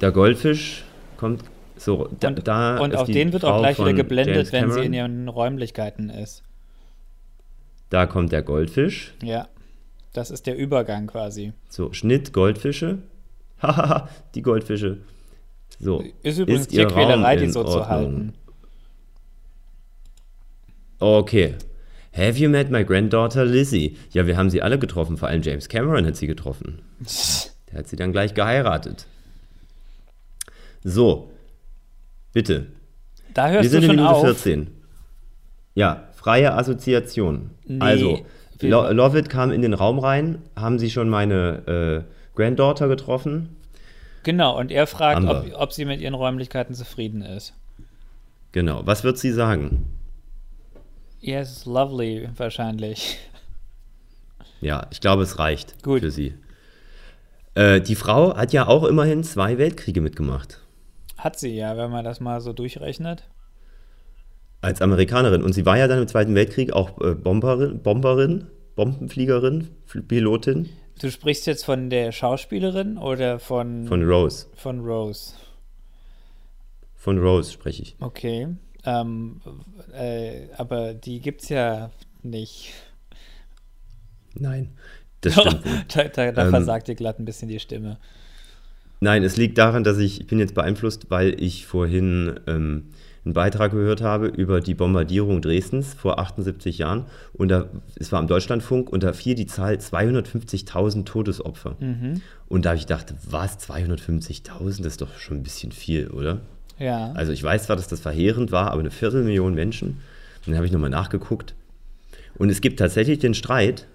der Goldfisch kommt so, da, und, da und auf den wird Frau auch gleich wieder geblendet, wenn sie in ihren Räumlichkeiten ist. Da kommt der Goldfisch. Ja, das ist der Übergang quasi. So, Schnitt Goldfische. Hahaha, die Goldfische. So, ist übrigens ist Tierquälerei, die so Ordnung. zu halten. Okay. Have you met my granddaughter Lizzie? Ja, wir haben sie alle getroffen, vor allem James Cameron hat sie getroffen. Der hat sie dann gleich geheiratet. So, bitte. Da hörst wir sind du schon in Minute auf. 14. Ja, freie Assoziation. Nee, also, Lo Lovett kam in den Raum rein. Haben Sie schon meine äh, Granddaughter getroffen? Genau, und er fragt, ob, ob sie mit ihren Räumlichkeiten zufrieden ist. Genau. Was wird sie sagen? Yes, lovely, wahrscheinlich. Ja, ich glaube, es reicht Gut. für sie. Äh, die Frau hat ja auch immerhin zwei Weltkriege mitgemacht. Hat sie ja, wenn man das mal so durchrechnet. Als Amerikanerin. Und sie war ja dann im Zweiten Weltkrieg auch äh, Bomberin, Bomberin, Bombenfliegerin, Pilotin. Du sprichst jetzt von der Schauspielerin oder von. Von Rose. Von Rose. Von Rose spreche ich. Okay. Ähm, äh, aber die gibt's ja nicht. Nein, das stimmt da, da, da ähm, versagt dir glatt ein bisschen die Stimme. Nein, es liegt daran, dass ich, ich bin jetzt beeinflusst, weil ich vorhin ähm, einen Beitrag gehört habe über die Bombardierung Dresdens vor 78 Jahren. Und da, es war am Deutschlandfunk und da fiel die Zahl 250.000 Todesopfer. Mhm. Und da habe ich gedacht, was, 250.000? Das ist doch schon ein bisschen viel, oder? Ja. Also ich weiß zwar, dass das verheerend war, aber eine Viertelmillion Menschen. Und dann habe ich nochmal nachgeguckt. Und es gibt tatsächlich den Streit,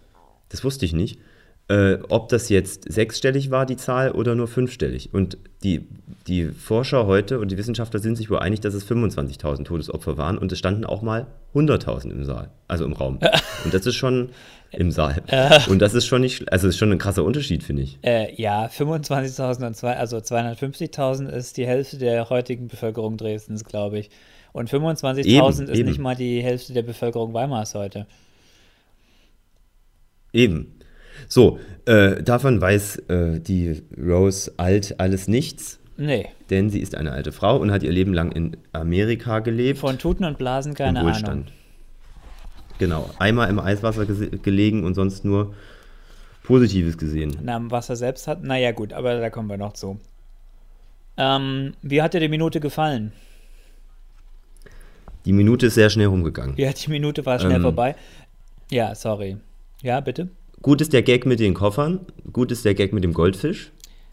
das wusste ich nicht, äh, ob das jetzt sechsstellig war, die Zahl, oder nur fünfstellig. Und die, die Forscher heute und die Wissenschaftler sind sich wohl einig, dass es 25.000 Todesopfer waren und es standen auch mal 100.000 im Saal, also im Raum. Und das ist schon im Saal. Und das ist schon nicht, also ist schon ein krasser Unterschied, finde ich. Äh, ja, 25.000 und zwei, also 250.000 ist die Hälfte der heutigen Bevölkerung Dresdens, glaube ich. Und 25.000 ist eben. nicht mal die Hälfte der Bevölkerung Weimars heute. Eben. So, äh, davon weiß äh, die Rose alt alles nichts. Nee. Denn sie ist eine alte Frau und hat ihr Leben lang in Amerika gelebt. Von Tuten und Blasen keine Im Wohlstand. Ahnung. Genau, einmal im Eiswasser gelegen und sonst nur Positives gesehen. Na, im Wasser selbst hat, naja gut, aber da kommen wir noch zu. Ähm, wie hat dir die Minute gefallen? Die Minute ist sehr schnell rumgegangen. Ja, die Minute war schnell Ähm. vorbei. Ja, sorry. Ja, bitte? Gut ist der Gag mit den Koffern, gut ist der Gag mit dem Goldfisch.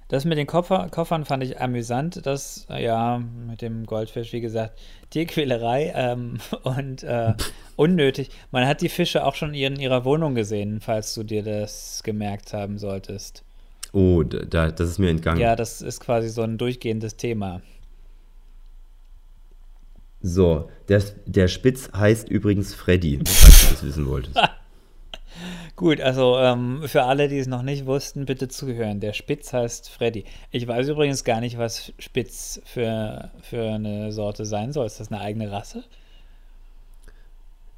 Das mit den Koffer, Koffern fand ich amüsant. Das, ja, mit dem Goldfisch, wie gesagt, Tierquälerei ähm, und äh, unnötig. Man hat die Fische auch schon in ihrer Wohnung gesehen, falls du dir das gemerkt haben solltest. Oh, da, das ist mir entgangen. Ja, das ist quasi so ein durchgehendes Thema. So, der, der Spitz heißt übrigens Freddy, falls du das wissen wolltest. Gut, also ähm, für alle, die es noch nicht wussten, bitte zuhören. Der Spitz heißt Freddy. Ich weiß übrigens gar nicht, was Spitz für, für eine Sorte sein soll. Ist das eine eigene Rasse?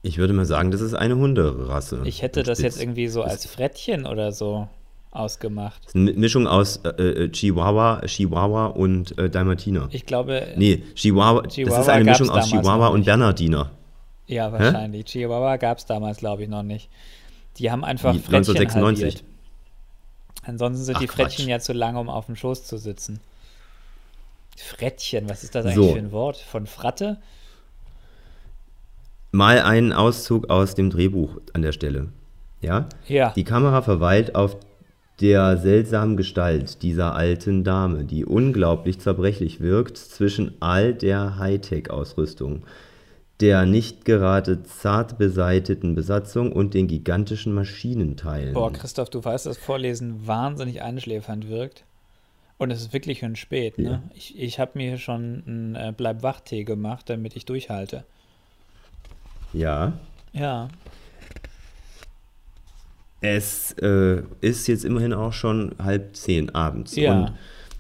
Ich würde mal sagen, das ist eine Hunderasse. Ich hätte das Spitz. jetzt irgendwie so als Frettchen oder so ausgemacht. Das ist eine Mischung aus äh, äh, Chihuahua, Chihuahua und äh, Dalmatiner. Ich glaube, Nee, Chihuahua, das Chihuahua ist eine Mischung aus Chihuahua und. Bernardiner. ja, wahrscheinlich. Chihuahua gab es damals, glaube ich, noch nicht. Die haben einfach Frettchen 1996. halbiert. Ansonsten sind Ach, die Frettchen Quatsch. ja zu lang, um auf dem Schoß zu sitzen. Frettchen, was ist das So. eigentlich für ein Wort? Von Fratte? Mal einen Auszug aus dem Drehbuch an der Stelle. Ja? Ja. Die Kamera verweilt auf der seltsamen Gestalt dieser alten Dame, die unglaublich zerbrechlich wirkt zwischen all der Hightech-Ausrüstung, der nicht gerade zart beseiteten Besatzung und den gigantischen Maschinenteilen. Boah, Christoph, du weißt, dass Vorlesen wahnsinnig einschläfernd wirkt. Und es ist wirklich schon spät, ne? Ja. Ich, ich habe mir schon einen äh, Bleib-Wach-Tee gemacht, damit ich durchhalte. Ja, Ja. es äh, ist jetzt immerhin auch schon halb zehn abends. Ja. Und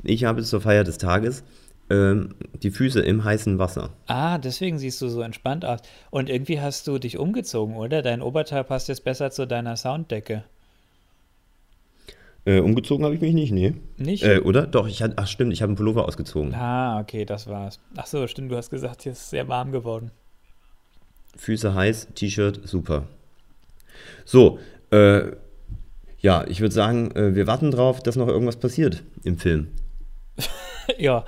ich habe zur Feier des Tages ähm, die Füße im heißen Wasser. Ah, deswegen siehst du so entspannt aus. Und irgendwie hast du dich umgezogen, oder? Dein Oberteil passt jetzt besser zu deiner Sounddecke. Äh, umgezogen habe ich mich nicht, nee. Nicht? Äh, oder? Doch, ich hatte, ach stimmt, ich habe einen Pullover ausgezogen. ah, okay, das war's. Ach so, stimmt, du hast gesagt, hier ist es sehr warm geworden. Füße heiß, T-Shirt, super. So, äh, ja, ich würde sagen, äh, wir warten drauf, dass noch irgendwas passiert im Film. ja,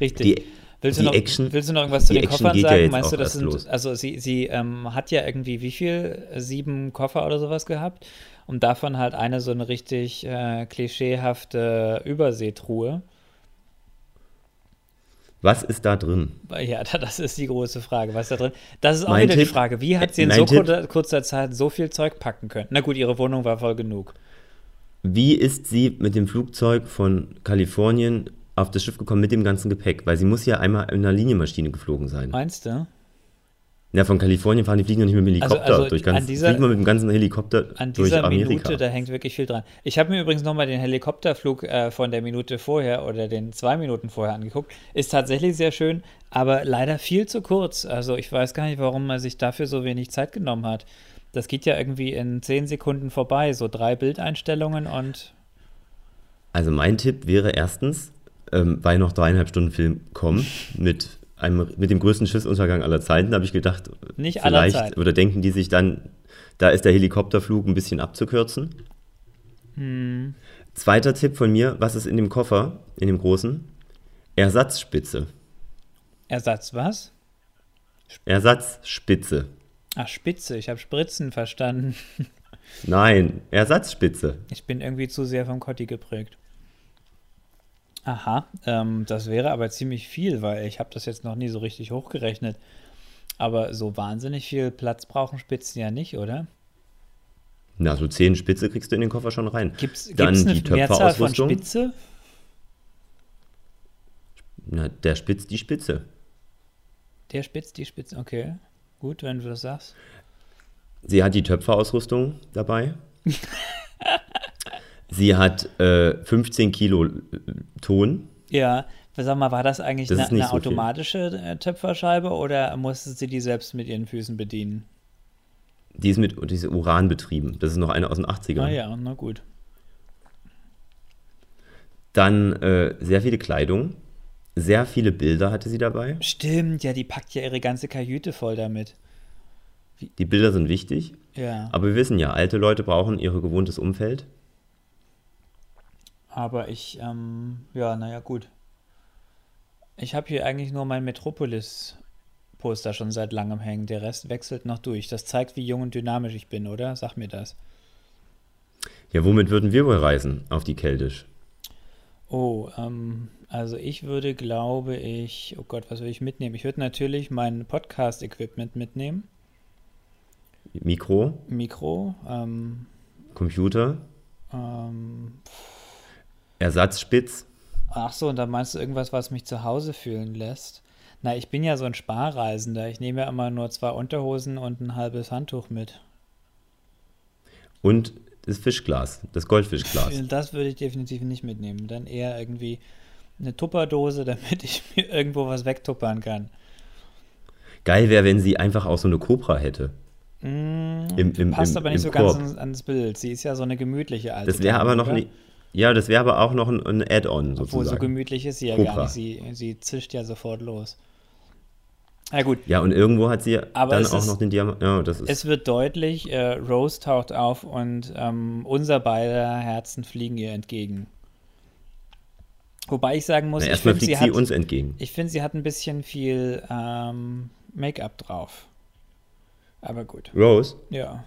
richtig. Die, willst, du die noch, Action- willst du noch irgendwas zu die den Action Koffern ja sagen? jetzt Meinst du, das sind, los. also sie, sie ähm, hat ja irgendwie wie viel? Sieben Koffer oder sowas gehabt und davon halt eine so eine richtig äh, klischeehafte Überseetruhe. was ist da drin? Ja, das ist die große Frage. Was ist da drin? Das ist auch Mein wieder die Tipp- Frage. Wie hat sie in so Tipp- kurzer Zeit so viel Zeug packen können? Na gut, ihre Wohnung war voll genug. Wie ist sie mit dem Flugzeug von Kalifornien auf das Schiff gekommen mit dem ganzen Gepäck? Weil sie muss ja einmal in einer Linienmaschine geflogen sein. Meinst du? Ja, von Kalifornien fahren die fliegen doch nicht mit dem Helikopter Also- also durch an ganz, dieser- fliegen wir mit dem ganzen Helikopter An durch dieser Amerika. Minute, da hängt wirklich viel dran. Ich habe mir übrigens nochmal den Helikopterflug äh, von der Minute vorher oder den zwei Minuten vorher angeguckt. Ist tatsächlich sehr schön, aber leider viel zu kurz. Also ich weiß gar nicht, warum man sich dafür so wenig Zeit genommen hat. Das geht ja irgendwie in zehn Sekunden vorbei. So drei Bildeinstellungen und Also mein Tipp wäre erstens, ähm, weil noch dreieinhalb Stunden Film kommen mit einem, mit dem größten Schiffsuntergang aller Zeiten, habe ich gedacht, Nicht vielleicht oder denken die sich dann, da ist der Helikopterflug ein bisschen abzukürzen. Hm. Zweiter Tipp von mir, was ist in dem Koffer, in dem großen? Ersatzspitze. Ersatz was? Ersatzspitze. Ach, Spitze. Ich habe Spritzen verstanden. Nein, Ersatzspitze. Ich bin irgendwie zu sehr vom Kotti geprägt. Aha, ähm, das wäre aber ziemlich viel, weil ich habe das jetzt noch nie so richtig hochgerechnet. Aber so wahnsinnig viel Platz brauchen Spitzen ja nicht, oder? Na, so zehn Spitze kriegst du in den Koffer schon rein. Gibt es Dann eine die Mehrzahl von Töpferausrüstung. Spitze? Na, der spitzt die Spitze. Der spitzt die Spitze, okay. Gut, wenn du das sagst. Sie hat die Töpferausrüstung dabei. Sie hat äh, 15 Kilo äh, Ton. Ja, sag mal, war das eigentlich Das eine, eine so viel. automatische äh, Töpferscheibe oder musste sie die selbst mit ihren Füßen bedienen? Die ist mit diese Uran betrieben. Das ist noch eine aus den 80ern. Ah ja, na gut. Dann äh, sehr viele Kleidung. Sehr viele Bilder hatte sie dabei. Stimmt, ja, die packt ja ihre ganze Kajüte voll damit. Die Bilder sind wichtig. Ja. Aber wir wissen ja, alte Leute brauchen ihr gewohntes Umfeld. Aber ich, ähm, ja, naja, gut. Ich habe hier eigentlich nur mein Metropolis-Poster schon seit langem hängen. Der Rest wechselt noch durch. Das zeigt, wie jung und dynamisch ich bin, oder? Sag mir das. Ja, womit würden wir wohl reisen? Auf die Keltisch. Oh, ähm, also ich würde, glaube ich, oh Gott, was würde ich mitnehmen? Ich würde natürlich mein Podcast-Equipment mitnehmen. Mikro, Mikro, ähm, Computer, ähm, Ersatzspitz. ach so, und dann meinst du irgendwas, was mich zu Hause fühlen lässt? Na, ich bin ja so ein Sparreisender. Ich nehme ja immer nur zwei Unterhosen und ein halbes Handtuch mit. Und das Fischglas, das Goldfischglas. Das würde ich definitiv nicht mitnehmen. Dann eher irgendwie eine Tupperdose, damit ich mir irgendwo was wegtuppern kann. Geil wäre, wenn sie einfach auch so eine Cobra hätte. Mm, Im- im- passt im- aber nicht so ganz Korb. ans, ans Bild. Sie ist ja so eine gemütliche alte Das wäre aber noch nicht. Ja, das wäre aber auch noch ein, ein Add-on Obwohl, so sozusagen. gemütlich ist sie ja gar Cobra. nicht. Sie, sie zischt ja sofort los. Na gut, ja, und irgendwo hat sie Aber dann auch ist- noch den Diamant. Ja, das ist. es wird deutlich, äh, Rose taucht auf und ähm, unser beider Herzen fliegen ihr entgegen. Wobei ich sagen muss, na, ich finde, sie, sie hat, uns entgegen. ich find, sie hat ein bisschen viel ähm, Make-up drauf. Aber gut, Rose, ja.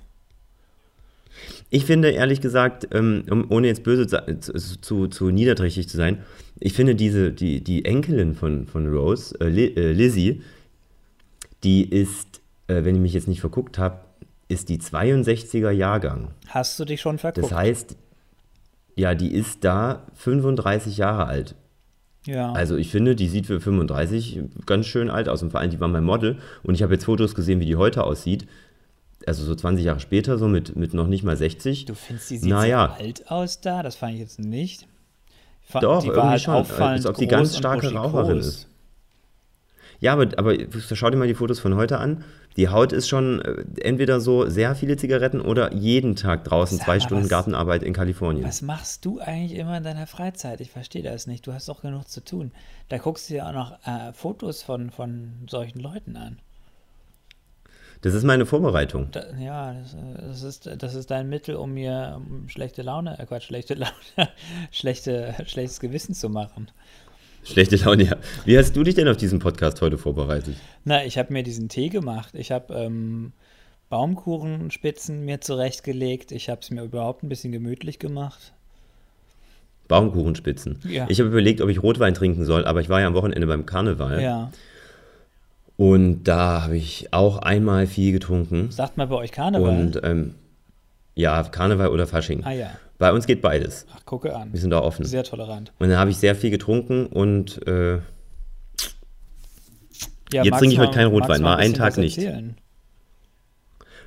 Ich finde ehrlich gesagt, ähm, um, ohne jetzt böse zu, zu, zu niederträchtig zu sein, ich finde diese, die, die Enkelin von, von Rose, äh, äh, Lizzie, die ist, äh, wenn ich mich jetzt nicht verguckt habe, ist die 62er Jahrgang. Hast du dich schon verguckt? Das heißt, ja, die ist da 35 Jahre alt. ja. Also ich finde, die sieht für 35 ganz schön alt aus. Und vor allem, die war mein Model. Und ich habe jetzt Fotos gesehen, wie die heute aussieht. Also so 20 Jahre später, so mit, mit noch nicht mal 60. Du findest, die sieht Naja. so alt aus da? Das fand ich jetzt nicht. Ich fand, Doch, die irgendwie halt schon. Als ob sie groß ganz starke. Raucherin ist. Ja, aber, aber schau dir mal die Fotos von heute an. Die Haut ist schon äh, entweder so sehr viele Zigaretten oder jeden Tag draußen Sag zwei Stunden was- Gartenarbeit in Kalifornien. Was machst du eigentlich immer in deiner Freizeit? Ich verstehe das nicht. Du hast doch genug zu tun. Da guckst du dir auch noch äh, Fotos von, von solchen Leuten an. Das ist meine Vorbereitung. Da, ja, das, das, ist, das ist dein Mittel, um mir schlechte Laune, äh Quatsch, schlechte Laune, schlechte, schlechtes Gewissen zu machen. Schlechte Laune, ja. Wie hast du dich denn auf diesen Podcast heute vorbereitet? Na, ich habe mir diesen Tee gemacht. Ich habe ähm, Baumkuchenspitzen mir zurechtgelegt. Ich habe es mir überhaupt ein bisschen gemütlich gemacht. Baumkuchenspitzen. Ja. Ich habe überlegt, ob ich Rotwein trinken soll, aber ich war ja am Wochenende beim Karneval. Ja. Und da habe ich auch einmal viel getrunken. Sagt mal bei euch Karneval? Und ähm, ja, Karneval oder Fasching. ah ja. Bei uns geht beides. Ach, gucke an. Wir sind da offen. Sehr tolerant. Und dann habe ich sehr viel getrunken und äh, Ja, Jetzt trinke ich heute keinen Rotwein, mal ein einen Tag nicht. erzählen?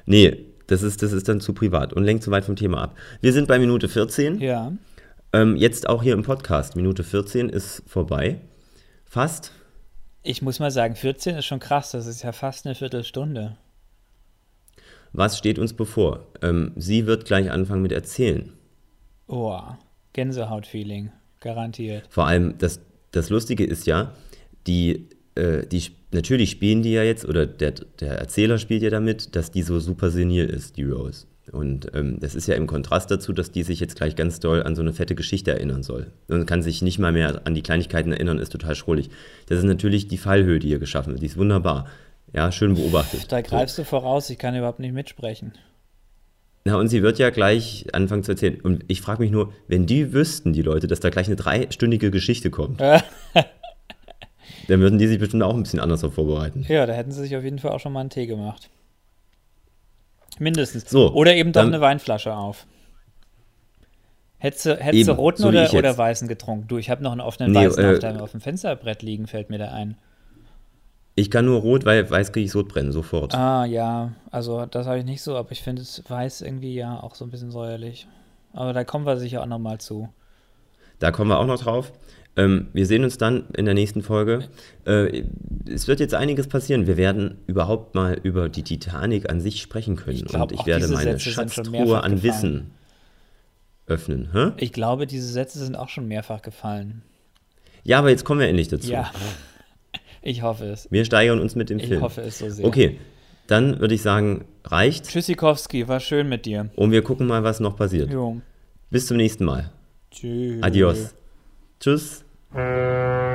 nee, das ist, das ist dann zu privat und lenkt zu weit vom Thema ab. Wir sind bei Minute 14. Ja. Ähm, jetzt auch hier im Podcast. Minute 14 ist vorbei. Fast. Ich muss mal sagen, 14 ist schon krass. Das ist ja fast eine Viertelstunde. Was steht uns bevor? Ähm, sie wird gleich anfangen mit Erzählen. Oh, Gänsehaut-Feeling. Garantiert. Vor allem, das, das Lustige ist ja, die, äh, die, natürlich spielen die ja jetzt, oder der, der Erzähler spielt ja damit, dass die so super senil ist, die Rose. Und ähm, das ist ja im Kontrast dazu, dass die sich jetzt gleich ganz doll an so eine fette Geschichte erinnern soll. Und kann sich nicht mal mehr an die Kleinigkeiten erinnern, ist total schrullig. Das ist natürlich die Fallhöhe, die hier geschaffen wird. Die ist wunderbar. Ja, schön beobachtet. Da greifst du voraus. Ich kann überhaupt nicht mitsprechen. Na, und sie wird ja gleich anfangen zu erzählen. Und ich frage mich nur, wenn die wüssten, die Leute, dass da gleich eine dreistündige Geschichte kommt, dann würden die sich bestimmt auch ein bisschen anders vorbereiten. Ja, da hätten sie sich auf jeden Fall auch schon mal einen Tee gemacht. Mindestens. So, oder eben doch dann- eine Weinflasche auf. Hättest du, hättest du Eben, roten so oder, oder weißen getrunken? Du, ich habe noch einen offenen Nee, weißen äh, auf, deinem, auf dem Fensterbrett liegen, fällt mir da ein. Ich kann nur rot, weil weiß kriege ich Sodbrennen sofort. Ah, ja, also das habe ich nicht so, aber ich finde es weiß irgendwie ja auch so ein bisschen säuerlich. Aber da kommen wir sicher auch nochmal zu. Da kommen wir auch noch drauf. Ähm, wir sehen uns dann in der nächsten Folge. Äh, es wird jetzt einiges passieren. Wir werden überhaupt mal über die Titanic an sich sprechen können. Ich glaub, Und ich werde meine Sätze Schatztruhe an gefallen. Wissen öffnen. Hä? Ich glaube, diese Sätze sind auch schon mehrfach gefallen. Ja, aber jetzt kommen wir endlich dazu. Ja. Ich hoffe es. Wir steigern uns mit dem Ich Film. hoffe es so sehr. Okay, dann würde ich sagen, reicht. Tschüssikowski, war schön mit dir. Und wir gucken mal, was noch passiert. Jo. Bis zum nächsten Mal. Tschüss. Adios. Tschüss. 嗯。